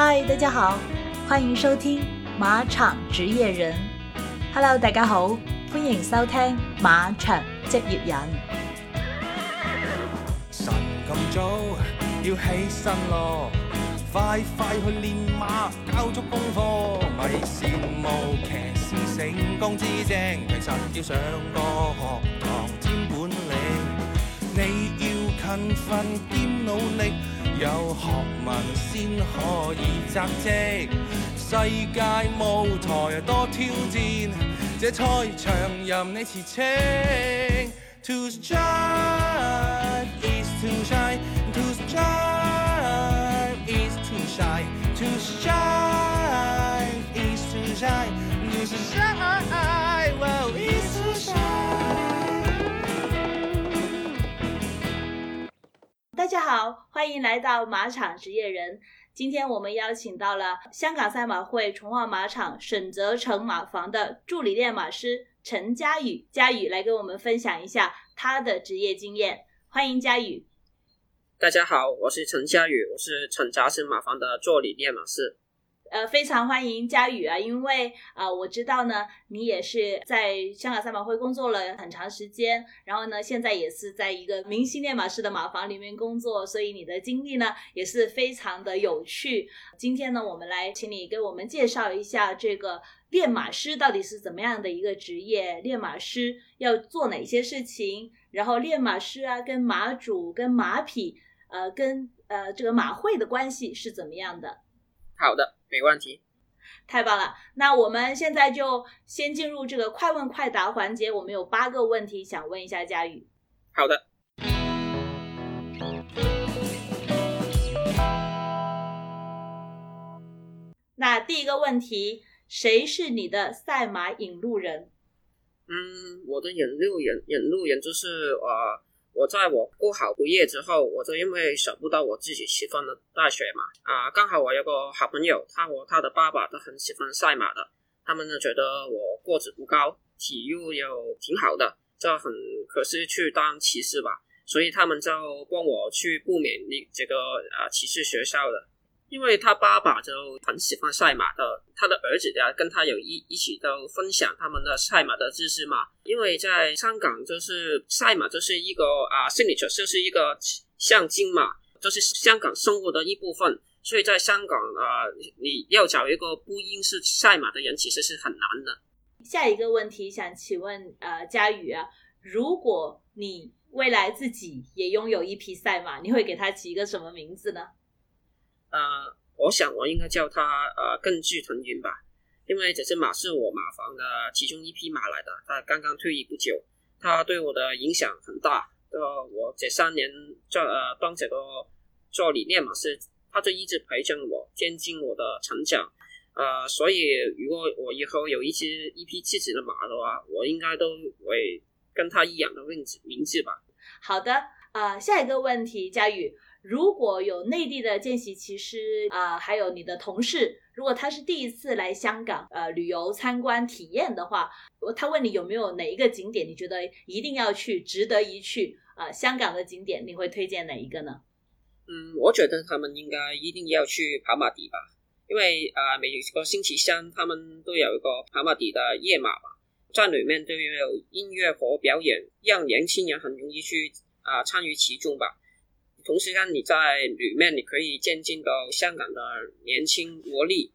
嗨，大家好，歡迎收聽馬場職業人。Hello，大家好，歡迎收聽馬場職業人。神咁早要起身咯，快快去練馬，交足功課，咪羡慕騎士成功之精，其实要上個學堂兼本領，你要勤奮兼努力，有學問先可以扎職。世界舞台多挑戰，這賽場任你馳騁。To strive is to shine, to strive is to shine, to shine is to shine, to shine, well is to shine. 大家好，欢迎来到马场职业人。今天我们邀请到了香港赛马会崇望马场沈泽成马房的助理练马师陈佳宇，佳宇来跟我们分享一下他的职业经验。欢迎佳宇。大家好，我是陈佳宇，我是陈家成马房的助理练马师。呃，非常欢迎佳宇啊，因为啊、我知道呢，你也是在香港賽馬會工作了很长时间，然后呢，现在也是在一个明星练马师的马房里面工作，所以你的经历呢也是非常的有趣。今天呢，我们来请你给我们介绍一下这个练马师到底是怎么样的一个职业，练马师要做哪些事情，然后练马师啊跟马主跟马匹，呃，跟呃这个马会的关系是怎么样的？好的。沒問題，太棒了！那我们现在就先进入这个快问快答环节。我们有八个问题想问一下佳宇。好的。那第一个问题，谁是你的赛马引路人？嗯，我的引路人，引路人就是呃。我在我过好毕业之后，我就因为舍不得我自己喜欢的大学嘛，啊，刚好我有个好朋友，他和他的爸爸都很喜欢赛马的，他们呢觉得我个子不高，体育又挺好的，就很可惜去当骑士吧，所以他们就帮我去不免你这个啊骑士学校的。因为他爸爸就很喜欢赛马的，他的儿子呀跟他有一一起都分享他们的赛马的知识嘛。因为在香港，就是赛马就是一个啊，signature 就是一个象征嘛，就是香港生活的一部分。所以在香港啊，你要找一个不应是赛马的人，其实是很难的。下一个问题想请问呃嘉宇啊，如果你未来自己也拥有一匹赛马，你会给它起一个什么名字呢？呃，我想我应该叫他呃更具腾云吧，因为这只马是我马房的其中一匹马来的，他刚刚退役不久，他对我的影响很大。呃，我这三年做呃當這個助理念嘛是，他就一直陪着我，見證我的成长。呃，所以如果我以后有一隻一匹自己的马的话，我应该都会跟他一样的名字名字吧。好的，呃，下一个问题，嘉宇。如果有内地的见习骑师啊、呃，還有你的同事，如果他是第一次来香港呃旅游参观体验的话，他问你有没有哪一个景点你觉得一定要去，值得一去啊、香港的景点你会推荐哪一个呢？嗯，我觉得他们应该一定要去跑马地吧，因为啊、每个星期三他们都有一个跑马地的夜马嘛，在里面都有音乐和表演，让年轻人很容易去啊、呃、參與其中吧。同時間你在里面你可以见证到香港的年轻活力，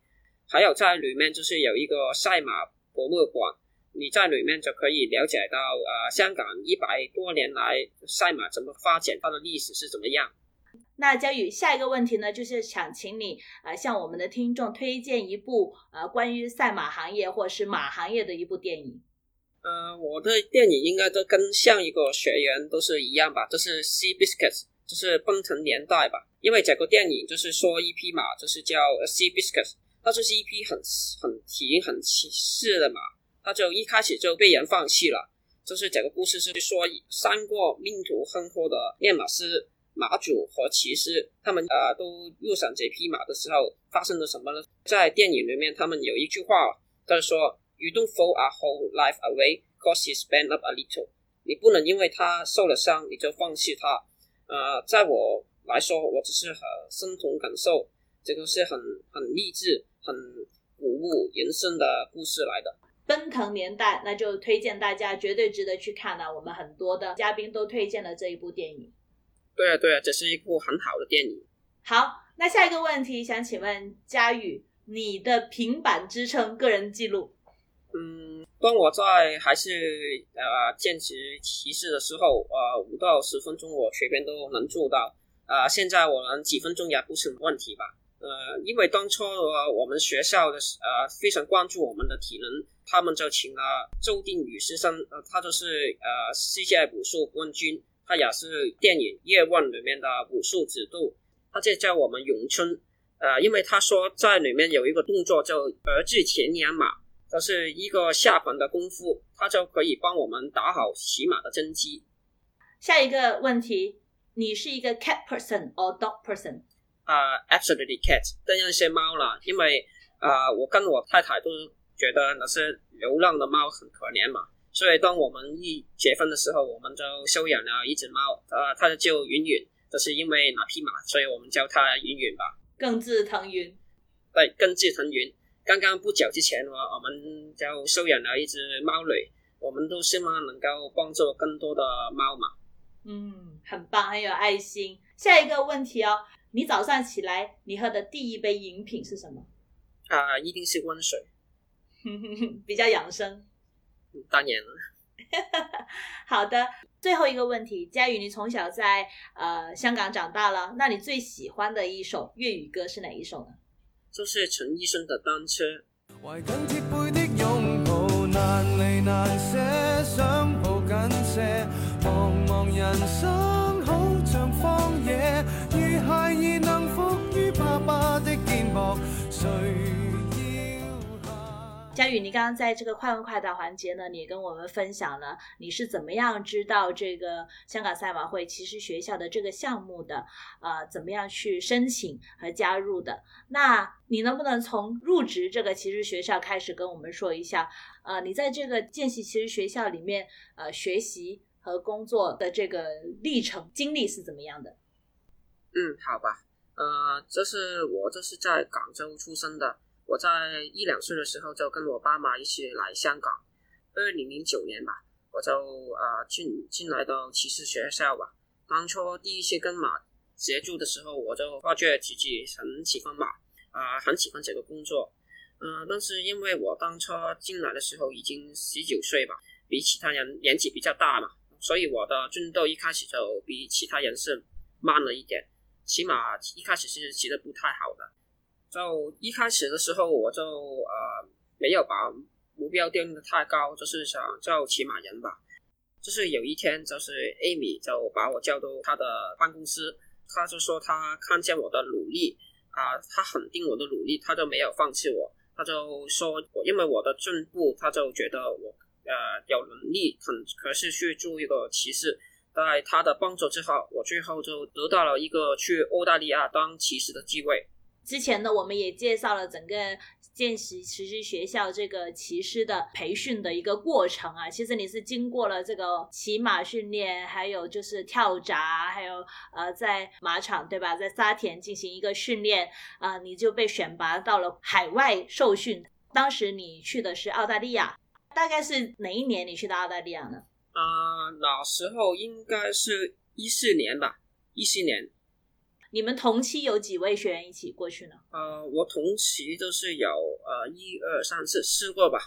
还有在里面就是有一个赛马博物馆，你在里面就可以了解到呃香港一百多年来赛马怎么发展，它的历史是怎么样。那嘉宇，下一个问题呢，就是想请你啊、呃、向我们的听众推荐一部呃关于赛马行业或是马行业的一部电影。呃，我的电影应该都跟上一个学员都是一样吧，就是 Sea Biscuits。就是奔腾年代吧，因为整个电影就是说一匹马，就是叫 Sea Biscuit，它就是一匹很很挺很氣勢的马，它就一开始就被人放弃了。就是整个故事是说三个命途亨通的练马师、马主和骑士，他们呃都入場這匹马的时候发生了什么呢？在电影里面，他们有一句话，就是說 You don't throw a whole life away cause he's bent up a little，你不能因为他受了伤你就放弃他。呃，在我来说，我只是很身同感受。这个是很很励志、很鼓舞人生的故事来的。奔腾年代，那就推荐大家绝对值得去看的。我们很多的嘉宾都推荐了这一部电影。对啊，对啊，这是一部很好的电影。好，那下一个问题想请问佳宇，你的平板支撑个人记录？嗯，当我在还是呃兼职骑士的时候，呃五到十分钟我随便都能做到。啊，现在我们几分钟也不是问题吧？呃，因为当初呃我们学校的呃非常关注我们的体能，他们就请了周定宇先生，呃，他就是呃世界武术冠军，他也是电影《叶问》里面的武术指导，他就叫我们咏春。呃，因为他说在里面有一个动作叫儿子前仰马，这是一个下盘的功夫，它就可以帮我们打好骑马的真基。下一个问题，你是一个 cat person or dog person？啊、a b s o l u t e l y cat，当然是猫了，因为啊、我跟我太太都觉得那些流浪的猫很可怜嘛，所以当我们一结婚的时候，我们就收养了一只猫，呃，它就云云，这是因为那匹马，所以我们叫它云云吧。更自腾云。对，更字腾云。刚刚不久之前，我我们就收养了一只猫女，我们都希望能够帮助更多的猫嘛。嗯，很棒，很有爱心。下一个问题哦，你早上起来你喝的第一杯饮品是什么？啊、一定是温水，比较养生。嗯当然了。好的，最后一个问题，佳宇，你从小在呃香港长大了，那你最喜欢的一首粤语歌是哪一首呢？这是陈医生的单车。佳宇，你刚刚在这个快问快答环节呢，你跟我们分享了你是怎么样知道这个香港赛马会其实学校的这个项目的，呃，怎么样去申请和加入的。那你能不能从入职这个骑师学校开始跟我们说一下，呃，你在这个见习骑师学校里面，呃，学习和工作的这个历程经历是怎么样的？嗯，好吧。呃，这是我这是在广州出生的。我在一两岁的时候就跟我爸妈一起来香港，二零零九年吧，我就呃进进来到骑士学校吧。当初第一次跟马接触的时候，我就发觉自己很喜欢马，啊、很喜欢这个工作。嗯、但是因为我当初进来的时候已经十九岁吧，比其他人年纪比较大嘛，所以我的进度一开始就比其他人是慢了一点，起码一开始是骑得不太好的。就一开始的时候，我就呃没有把目标定得太高，就是想做骑马人吧。就是有一天，就是 Amy 就把我叫到他的办公室，他就说他看见我的努力啊、他肯定我的努力，他就没有放弃我。他就说我因为我的进步，他就觉得我呃有能力，很可是去做一个骑士。在他的帮助之后，我最后就得到了一个去澳大利亚当骑士的机会。之前呢，我们也介绍了整个见习实习学校这个骑师的培训的一个过程啊。其实你是经过了这个骑马训练，还有就是跳闸，还有呃在马场对吧，在沙田进行一个训练啊、你就被选拔到了海外受训。当时你去的是澳大利亚，大概是哪一年你去到澳大利亚呢？啊、那时候应该是一四年吧，一四年。你们同期有几位学员一起过去呢？呃，我同期都是有呃一二三四四个吧。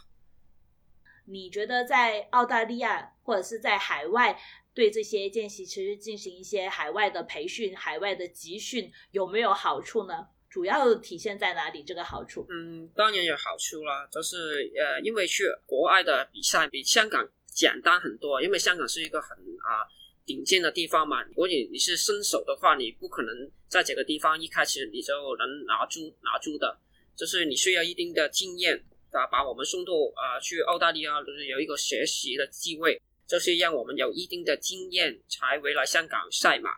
你觉得在澳大利亚或者是在海外对这些见习其实进行一些海外的培训、海外的集训有没有好处呢？主要体现在哪里？这个好处？嗯，当然有好处啦，就是呃，因为去国外的比赛比香港简单很多，因为香港是一个很啊、顶尖的地方嘛。如果你你是新手的话，你不可能在这个地方一开始你就能拿住拿住的，就是你需要一定的经验啊，把我们送到啊、去澳大利亚，就是有一个学习的机会，就是让我们有一定的经验才回来香港赛马。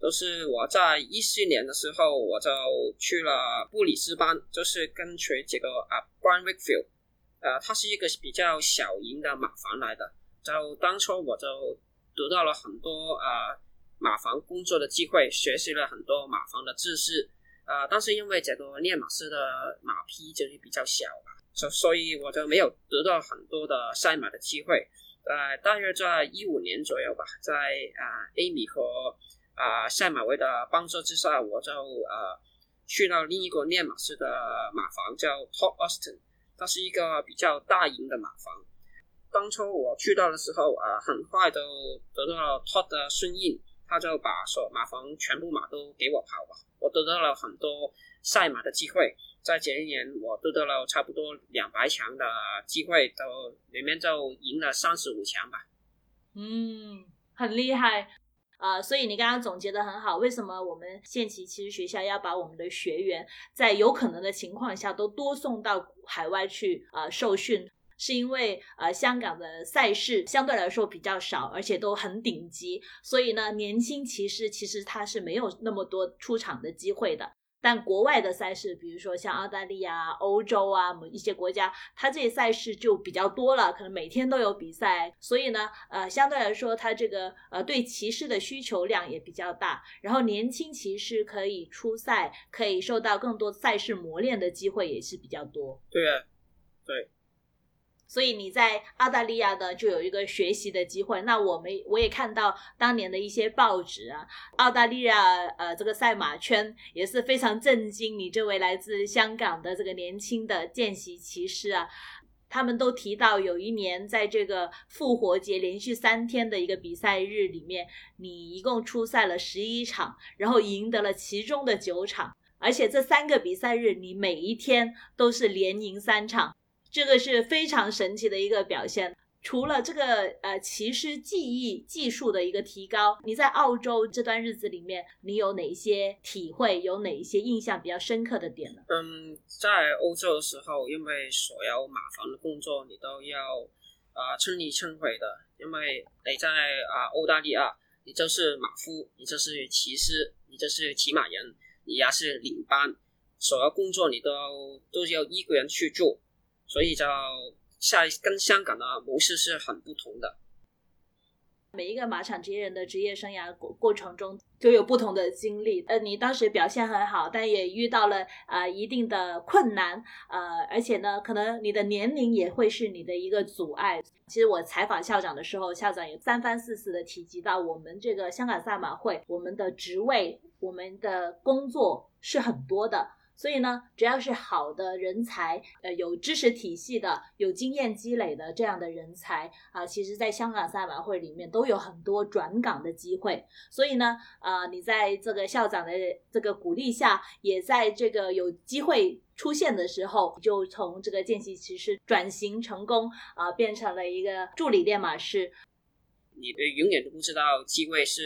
就是我在一四年的时候，我就去了布里斯班，就是跟随这个啊 Brian Wakefield，呃，他是一个比较小型的马房来的。就当初我就得到了很多啊、马房工作的机会，学习了很多马房的知识呃，但是因为这个练马师的马匹就是比较小嘛，所所以我就没有得到很多的赛马的机会。呃，大约在一五年左右吧，在啊 Amy 和啊赛马会的帮助之下，我就呃去到另一个练马师的马房，叫 Top Austin，它是一个比较大型的马房。当初我去到的时候啊，很快都得到了 Top 的顺应，他就把所马房全部马都给我跑吧，我得到了很多赛马的机会。在前一年，我得到了差不多两百强的机会，都里面就赢了三十五强吧。嗯，很厉害。呃，所以你刚刚总结的很好。为什么我们现期其实学校要把我们的学员在有可能的情况下都多送到海外去呃受训？是因为呃香港的赛事相对来说比较少，而且都很顶级，所以呢年轻骑士其实他是没有那么多出场的机会的。但国外的赛事，比如说像澳大利亚、欧洲啊，某一些国家，它这些赛事就比较多了，可能每天都有比赛，所以呢，呃，相对来说，它这个呃对骑士的需求量也比较大。然后年轻骑士可以出赛，可以受到更多赛事磨练的机会也是比较多。对啊，对。所以你在澳大利亚的就有一个学习的机会。那我们我也看到当年的一些报纸啊，澳大利亚呃这个赛马圈也是非常震惊。你这位来自香港的这个年轻的见习骑士啊，他们都提到有一年在这个复活节连续三天的一个比赛日里面，你一共出赛了十一场，然后赢得了其中的九场，而且这三个比赛日你每一天都是连赢三场。这个是非常神奇的一个表现。除了这个呃骑师技艺技术的一个提高，你在澳洲这段日子里面，你有哪些体会？有哪一些印象比较深刻的点呢？嗯，在欧洲的时候，因为所有马房的工作你都要啊称力称悔的，因为你在啊澳大利亚，你就是马夫，你就是骑师，你就是骑马人，你也是领班，所有工作你都都要一个人去做。所以，就下跟香港的模式是很不同的。每一个马场职业人的职业生涯过过程中都有不同的经历。呃，你当时表现很好，但也遇到了呃一定的困难。呃，而且呢，可能你的年龄也会是你的一个阻碍。其实我采访校长的时候，校长也三番四次的提及到，我们这个香港赛马会，我们的职位，我们的工作是很多的。所以呢，只要是好的人才，呃，有知识体系的、有经验积累的这样的人才啊，其实在香港赛马会里面都有很多转岗的机会。所以呢，呃，你在这个校长的这个鼓励下，也在这个有机会出现的时候，就从这个见习骑士转型成功啊，变成了一个助理练马师。你永远都不知道机会是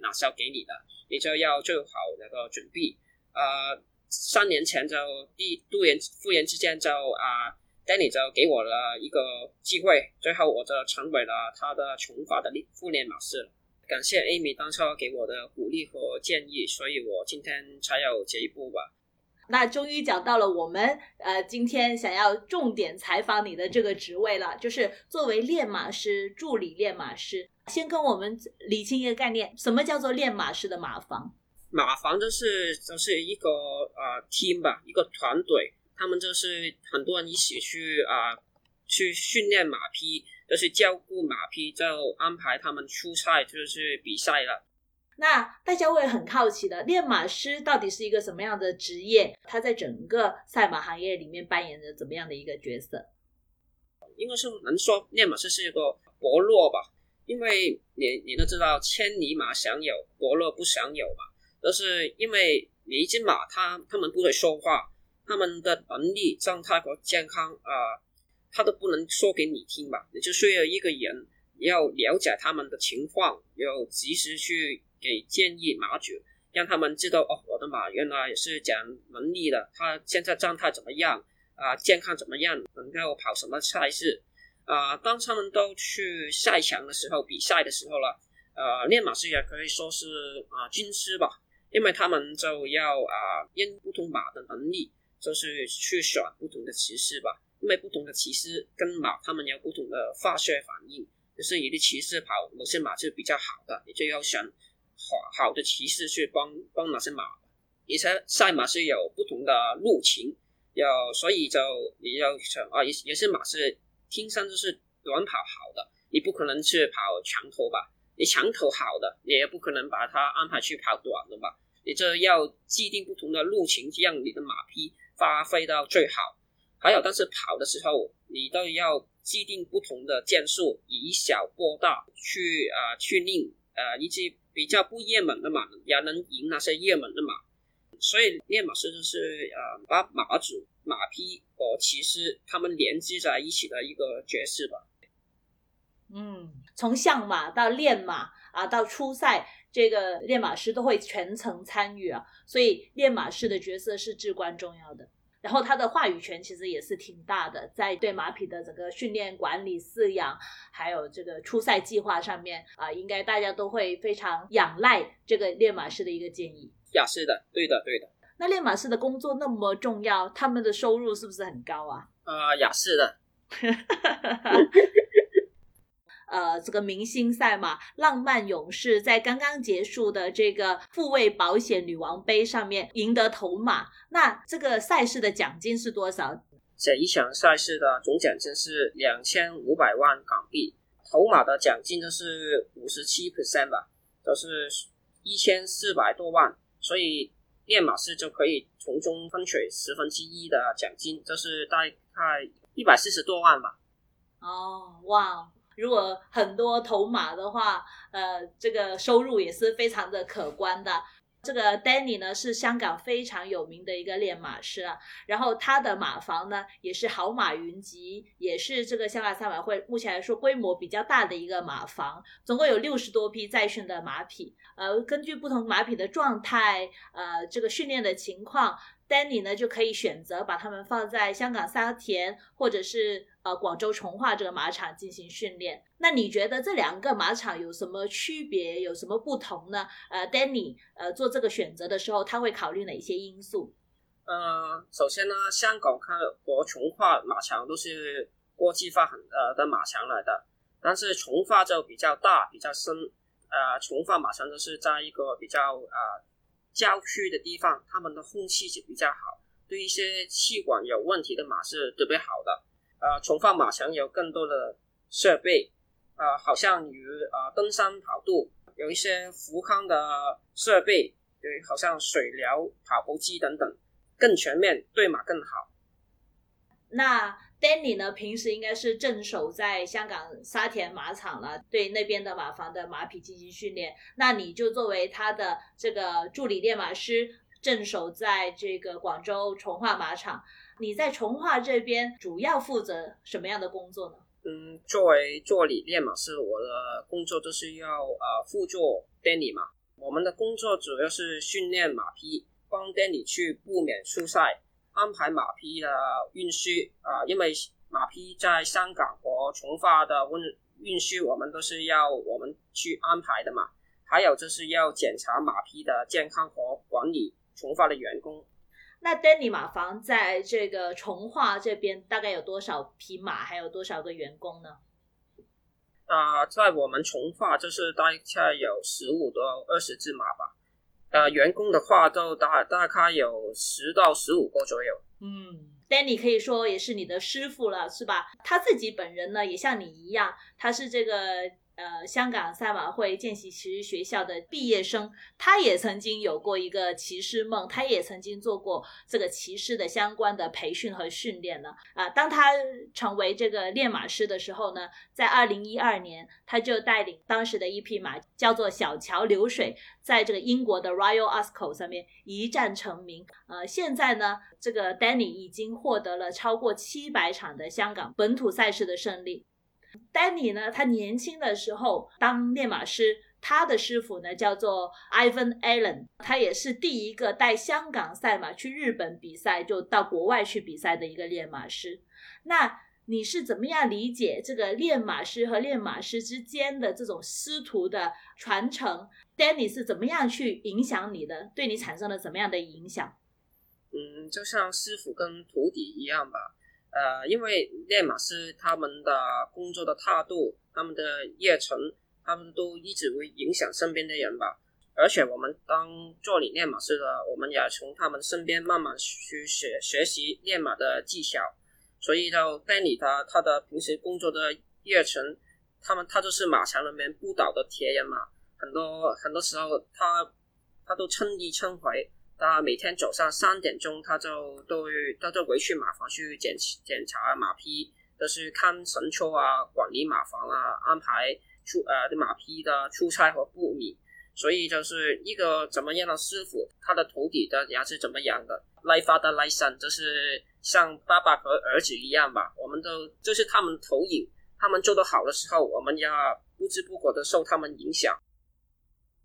哪时候给你的，你就要做好那个准备，呃。三年前就第杜言复言之间就啊，Danny 就给我了一个机会，最后我就成为了他的从法的副练马师。感谢 Amy 当初给我的鼓励和建议，所以我今天才有这一步吧。那终于讲到了我们呃今天想要重点采访你的这个职位了，就是作为练马师助理练马师，先跟我们理清一个概念，什么叫做练马师的马房？马房就是就是一个呃 team 吧，一个团队，他们就是很多人一起去啊去训练马匹，就是照顾马匹，就安排他们出赛，就是比赛了。那大家会很好奇的，练马师到底是一个什么样的职业？他在整个赛马行业里面扮演着怎么样的一个角色？应该是能说练马师是一个伯乐吧，因为你你都知道，千里马享有，伯乐不享有嘛。都是因为每一只马，它它们不会说话，它们的能力、状态和健康啊，它都不能说给你听吧？你就需要一个人要了解他们的情况，要及时去给建议马主，让他们知道哦，我的马原来也是讲能力的，它现在状态怎么样啊？健康怎么样？能够跑什么赛事啊？当他们都去赛场的时候，比赛的时候了，呃，练马师也可以说是啊军师吧。因为他们就要啊，因不同马的能力，就是去选不同的骑士吧。因为不同的骑士跟马，他们有不同的化学反应。就是有的骑士跑某些马是比较好的，你就要选好好的骑士去帮帮那些马。而且赛马是有不同的路情，有所以就你要想啊，也也是马是天生就是短跑好的，你不可能去跑长途吧？你长途好的，你也不可能把它安排去跑短的吧？你这要既定不同的路情，让你的马匹发挥到最好。还有，但是跑的时候，你都要既定不同的箭术，以小过大，去啊去令呃一只比较不热门的马也能赢那些热门的马。所以练马师就是呃把马主、马匹和骑师他们连接在一起的一个角色吧。嗯，从相马到练马啊，到初赛，这个练马师都会全程参与啊，所以练马师的角色是至关重要的。然后他的话语权其实也是挺大的，在对马匹的整个训练、管理、饲养，还有这个初赛计划上面啊，应该大家都会非常仰赖这个练马师的一个建议。呀，是的，对的，对的。那练马师的工作那么重要，他们的收入是不是很高啊？呃，雅是的。呃，这个明星赛嘛，浪漫勇士在刚刚结束的这个复位保险女王杯上面赢得头马，那这个赛事的奖金是多少？这一场赛事的总奖金是两千五百万港币，头马的奖金就是五十七 percent 吧，就是一千四百多万，所以练马师就可以从中分取十分之一的奖金，就是大概一百四十多万吧。哦，哇！如果很多头马的话，呃，这个收入也是非常的可观的。这个 Danny 呢是香港非常有名的一个练马师啊，然后他的马房呢也是好马云集，也是这个香港赛马会目前来说规模比较大的一个马房，总共有六十多匹在训的马匹，呃，根据不同马匹的状态，呃，这个训练的情况。Danny 呢就可以选择把它们放在香港沙田或者是呃广州从化这个马场进行训练。那你觉得这两个马场有什么区别，有什么不同呢？呃，Danny 呃做这个选择的时候，他会考虑哪些因素？呃，首先呢，香港和从化马场都是国际化很呃的马场来的，但是从化就比较大比较深，呃，从化马场都是在一个比较啊。郊区的地方，他们的空气是比较好，对一些气管有问题的马是特别好的。呃，重放马场有更多的设备，呃，好像与呃登山跑步有一些福康的设备，对，好像水疗、跑步机等等，更全面，对马更好。那 Danny 呢？平时应该是镇守在香港沙田马场了，对那边的马房的马匹进行训练。那你就作为他的这个助理练马师，镇守在这个广州从化马场。你在从化这边主要负责什么样的工作呢？嗯，作为助理练马师，我的工作就是要呃辅助 Danny 嘛。我们的工作主要是训练马匹，帮 Danny 去布免出赛。安排马匹的运输啊，因为马匹在香港和从化的运运输，我们都是要我们去安排的嘛。还有就是要检查马匹的健康和管理从化的员工。那 Danny 马房在这个从化这边大概有多少匹马，还有多少个员工呢？啊，在我们从化就是大概有十五到二十只马吧。呃，员工的话都大大概有十到十五个左右。嗯，Danny 可以说也是你的师傅了，是吧？他自己本人呢，也像你一样，他是这个。呃，香港赛马会见习骑师学校的毕业生，他也曾经有过一个骑师梦，他也曾经做过这个骑师的相关的培训和训练呢。啊，当他成为这个练马师的时候呢，在二零一二年，他就带领当时的一匹马叫做小桥流水，在这个英国的 Royal a s c o 上面一战成名。呃，现在呢，这个 Danny 已经获得了超过七百场的香港本土赛事的胜利。Danny 呢，他年轻的时候当练马师，他的师傅呢叫做 Ivan Allen，他也是第一个带香港赛马去日本比赛，就到国外去比赛的一个练马师。那你是怎么样理解这个练马师和练马师之间的这种师徒的传承？Danny 是怎么样去影响你的？对你产生了怎么样的影响？嗯，就像师傅跟徒弟一样吧。呃，因为练马师他们的工作的态度，他们的热忱，他们都一直会影响身边的人吧。而且我们当做你练马师的，我们也从他们身边慢慢去学学习练马的技巧。所以就 Danny 他他的平时工作的日程，他们他就是马场里面不倒的铁人嘛，很多很多时候他他都称一称回，他每天早上三点钟他就都他就回去马房去检检查马匹，就是看神车啊，管理马房啊，安排出呃的马匹的出差和布米。所以就是一个怎么样的师傅，他的头底的牙是怎么样的，来发的来生，就是像爸爸和儿子一样吧。我们都就是他们投影，他们做得好的时候，我们要不知不觉的受他们影响。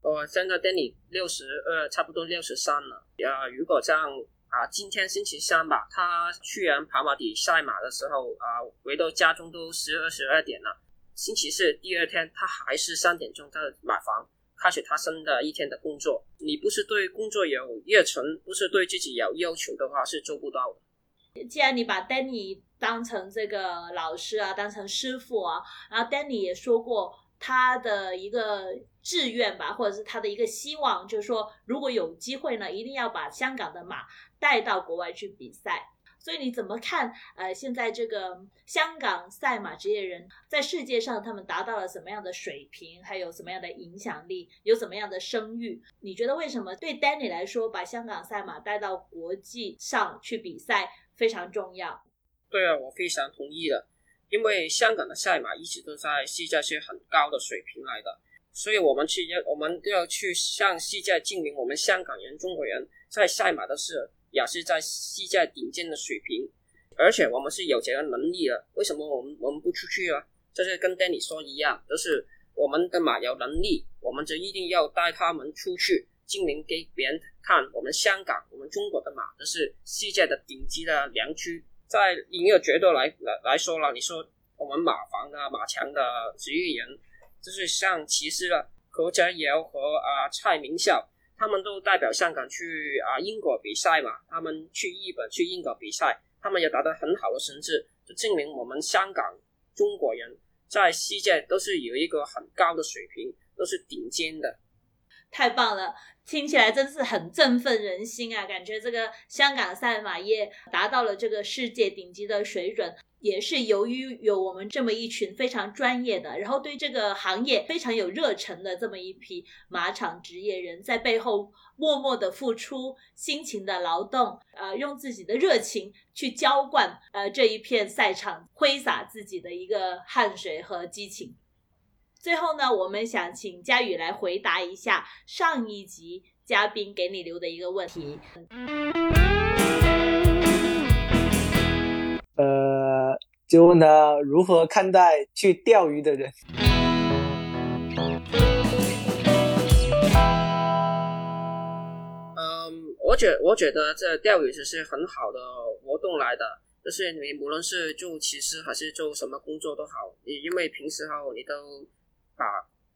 我现在店里六十二，差不多六十三了。啊，如果这样啊，今天星期三吧，他去完跑马地赛马的时候啊，回到家中都十二十二点了。星期四第二天，他还是三点钟在马房。开始他新的一天的工作，你不是对工作有热忱，不是对自己有要求的话，是做不到的。既然你把 Danny 当成这个老师啊，当成师傅啊，然后 Danny 也说过他的一个志愿吧，或者是他的一个希望，就是说如果有机会呢，一定要把香港的马带到国外去比赛。所以你怎么看？呃，现在这个香港赛马职业人在世界上，他们达到了什么样的水平？还有什么样的影响力？有怎么样的声誉？你觉得为什么对 Danny 来说，把香港赛马带到国际上去比赛非常重要？对啊，我非常同意的。因为香港的赛马一直都在世界是很高的水平来的，所以我们去要我们都要去向世界证明，我们香港人、中国人在赛马的事。也是在世界顶尖的水平，而且我们是有这个能力的。为什么我们我们不出去啊？就是跟戴尼说一样，就是我们的马有能力，我们就一定要带他们出去，证明给别人看。我们香港、我们中国的马都是世界的顶级的良驹。在营业角度来来来说了，你说我们马房啊、马强的职业人，就是像骑士了，何家尧和啊蔡明孝。他们都代表香港去啊英国比赛嘛，他们去日本、去英国比赛，他们也达到很好的成绩，就证明我们香港中国人在世界都是有一个很高的水平，都是顶尖的。太棒了，听起来真是很振奋人心啊！感觉这个香港赛马业达到了这个世界顶级的水准。也是由于有我们这么一群非常专业的，然后对这个行业非常有热忱的这么一批马场职业人在背后默默的付出辛勤的劳动，呃，用自己的热情去浇灌呃这一片赛场，挥洒自己的一个汗水和激情。最后呢，我们想请佳宇来回答一下上一集嘉宾给你留的一个问题。就问他如何看待去钓鱼的人。嗯，我觉我觉得这钓鱼只是很好的活动来的，就是你无论是做骑士还是做什么工作都好，你因为平时后你都把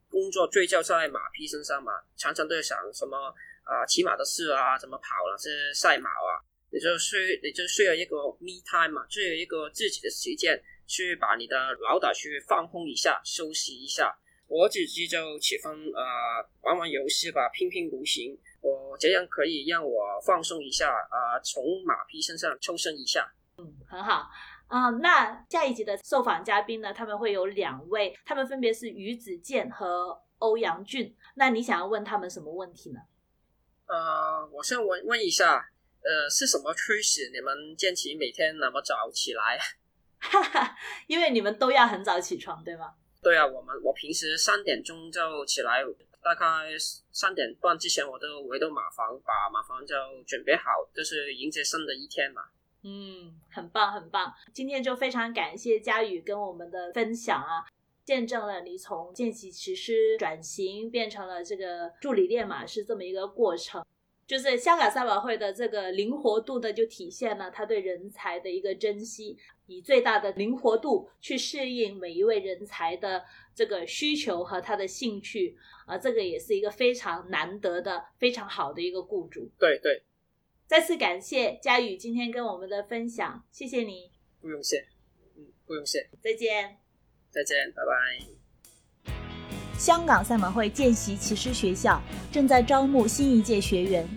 工作聚焦在马匹身上嘛，常常都在想什么啊骑马的事啊，怎么跑了，是赛马啊。你就需你就需要一个 me time 嘛，需要一个自己的时间，去把你的脑袋去放空一下，休息一下。我自己就喜欢呃玩玩游戏吧，拼拼图形，我这样可以让我放松一下啊，从马匹身上抽身一下。嗯，很好啊。那下一集的受访嘉宾呢，他们会有两位，他们分别是于子健和欧阳俊。那你想要问他们什么问题呢？呃，我先问问一下。呃，是什么驱使你们坚持每天那么早起来？哈哈，因为你们都要很早起床，对吗？对啊，我们我平时三点钟就起来，大概三点半之前我都围到马房，把马房就准备好，就是迎接新的一天嘛。嗯，很棒很棒。今天就非常感谢佳宇跟我们的分享啊，见证了你从见习骑师转型变成了这个助理练马师这么一个过程。就是香港赛马会的这个灵活度呢，就体现了他对人才的一个珍惜，以最大的灵活度去适应每一位人才的这个需求和他的兴趣啊，这个也是一个非常难得的、非常好的一个雇主。对对，再次感谢佳宇今天跟我们的分享，谢谢你。不用谢，嗯，不用谢。再见。再见，拜拜。香港赛马会见习骑师学校正在招募新一届学员，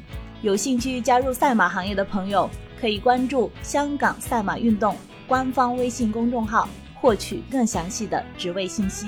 有兴趣加入赛马行业的朋友可以关注香港赛马运动官方微信公众号，获取更详细的职位信息。